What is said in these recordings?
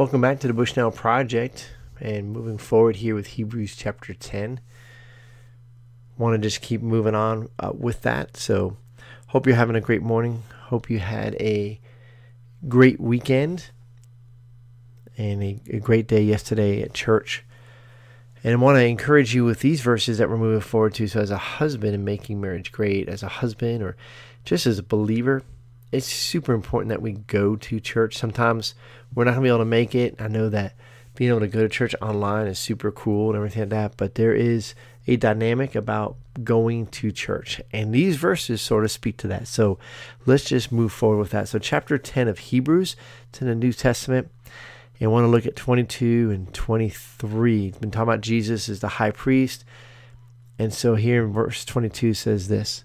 Welcome back to the Bushnell Project and moving forward here with Hebrews chapter 10. Want to just keep moving on uh, with that. So, hope you're having a great morning. Hope you had a great weekend and a, a great day yesterday at church. And I want to encourage you with these verses that we're moving forward to. So, as a husband and making marriage great, as a husband or just as a believer, it's super important that we go to church. Sometimes we're not going to be able to make it. I know that being able to go to church online is super cool and everything like that, but there is a dynamic about going to church. And these verses sort of speak to that. So let's just move forward with that. So, chapter 10 of Hebrews, it's in the New Testament. And I want to look at 22 and 23. It's been talking about Jesus as the high priest. And so here in verse 22 says this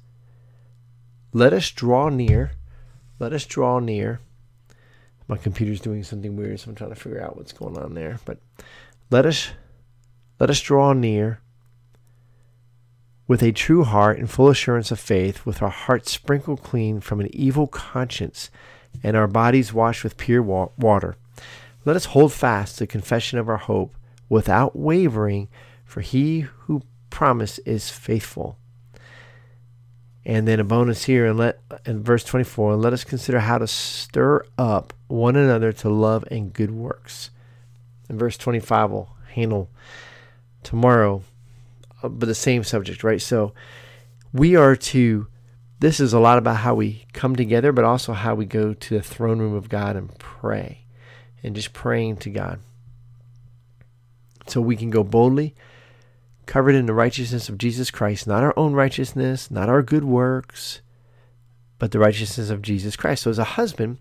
Let us draw near let us draw near. My computer's doing something weird, so I'm trying to figure out what's going on there. But let us let us draw near with a true heart and full assurance of faith, with our hearts sprinkled clean from an evil conscience and our bodies washed with pure wa- water. Let us hold fast the confession of our hope without wavering, for he who promised is faithful. And then a bonus here and let in verse 24, and let us consider how to stir up one another to love and good works. And verse 25 we'll handle tomorrow, uh, but the same subject, right? So we are to this is a lot about how we come together, but also how we go to the throne room of God and pray and just praying to God. So we can go boldly covered in the righteousness of Jesus Christ, not our own righteousness, not our good works, but the righteousness of Jesus Christ. So, as a husband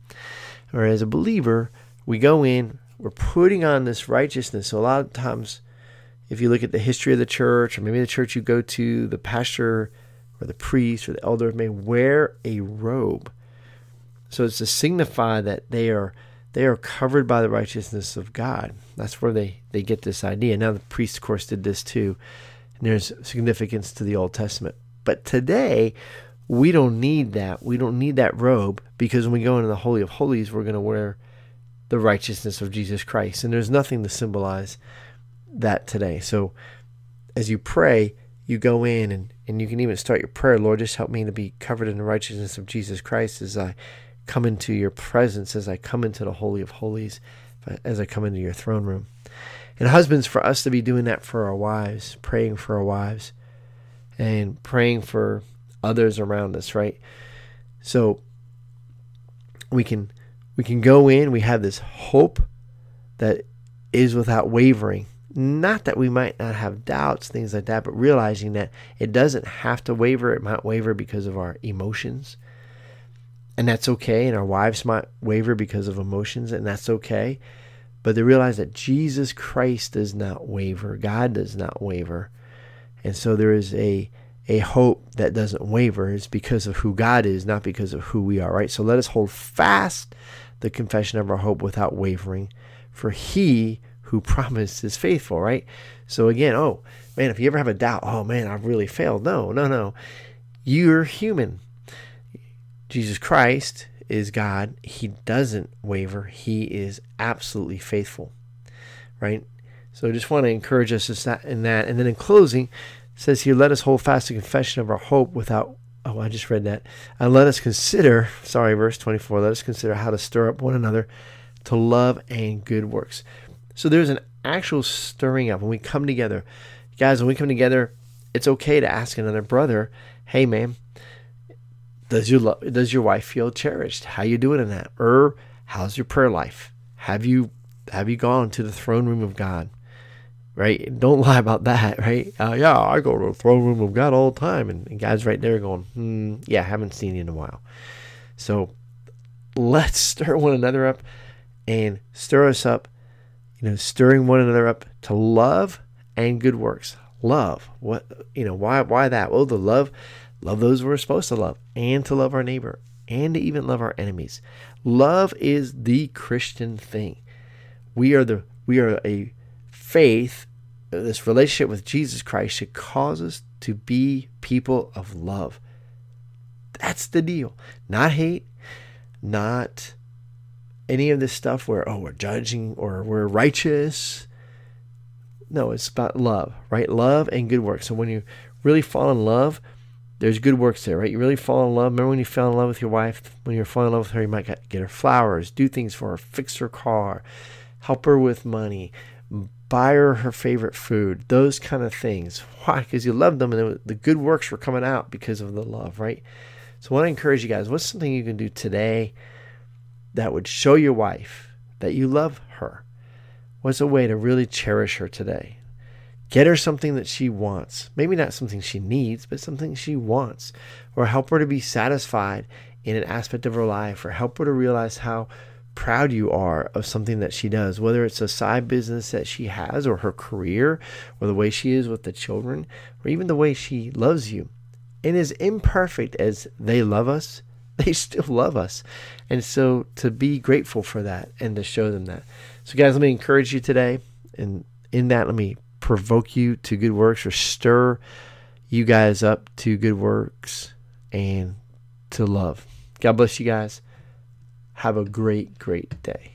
or as a believer, we go in, we're putting on this righteousness. So, a lot of times, if you look at the history of the church, or maybe the church you go to, the pastor or the priest or the elder may wear a robe. So, it's to signify that they are they are covered by the righteousness of God. That's where they, they get this idea. Now, the priest, of course, did this too. And there's significance to the Old Testament. But today, we don't need that. We don't need that robe because when we go into the Holy of Holies, we're going to wear the righteousness of Jesus Christ. And there's nothing to symbolize that today. So as you pray, you go in and, and you can even start your prayer, Lord, just help me to be covered in the righteousness of Jesus Christ as I come into your presence, as I come into the Holy of Holies, as I come into your throne room. And husbands, for us to be doing that for our wives, praying for our wives, and praying for others around us, right? So we can we can go in, we have this hope that is without wavering. Not that we might not have doubts, things like that, but realizing that it doesn't have to waver. It might waver because of our emotions and that's okay. And our wives might waver because of emotions, and that's okay. But they realize that Jesus Christ does not waver, God does not waver. And so there is a a hope that doesn't waver is because of who God is, not because of who we are, right? So let us hold fast the confession of our hope without wavering, for he who promised is faithful, right? So again, oh man, if you ever have a doubt, oh man, I've really failed. No, no, no. You're human. Jesus Christ is God. He doesn't waver. He is absolutely faithful, right? So I just want to encourage us in that. And then in closing, says here, let us hold fast the confession of our hope without. Oh, I just read that. And let us consider, sorry, verse 24, let us consider how to stir up one another to love and good works. So there's an actual stirring up when we come together. Guys, when we come together, it's okay to ask another brother, hey, man, does your lo- does your wife feel cherished? How you doing in that? Or how's your prayer life? Have you have you gone to the throne room of God? Right? Don't lie about that, right? Uh, yeah, I go to the throne room of God all the time, and, and God's right there going, hmm, yeah, haven't seen you in a while. So let's stir one another up and stir us up, you know, stirring one another up to love and good works. Love. What you know, why why that? Well, the love love those we're supposed to love, and to love our neighbor, and to even love our enemies. Love is the Christian thing. We are the we are a faith. Uh, this relationship with Jesus Christ should cause us to be people of love. That's the deal. Not hate, not any of this stuff where, oh, we're judging or we're righteous. No, it's about love, right? Love and good works. So when you really fall in love, there's good works there, right? You really fall in love. Remember when you fell in love with your wife? When you're falling in love with her, you might get her flowers, do things for her, fix her car, help her with money, buy her her favorite food, those kind of things. Why? Because you love them and the good works were coming out because of the love, right? So I want to encourage you guys what's something you can do today that would show your wife that you love her? What's a way to really cherish her today? Get her something that she wants. Maybe not something she needs, but something she wants. Or help her to be satisfied in an aspect of her life, or help her to realize how proud you are of something that she does, whether it's a side business that she has, or her career, or the way she is with the children, or even the way she loves you. And as imperfect as they love us, they still love us. And so to be grateful for that and to show them that. So, guys, let me encourage you today. And in that, let me provoke you to good works or stir you guys up to good works and to love. God bless you guys. Have a great, great day.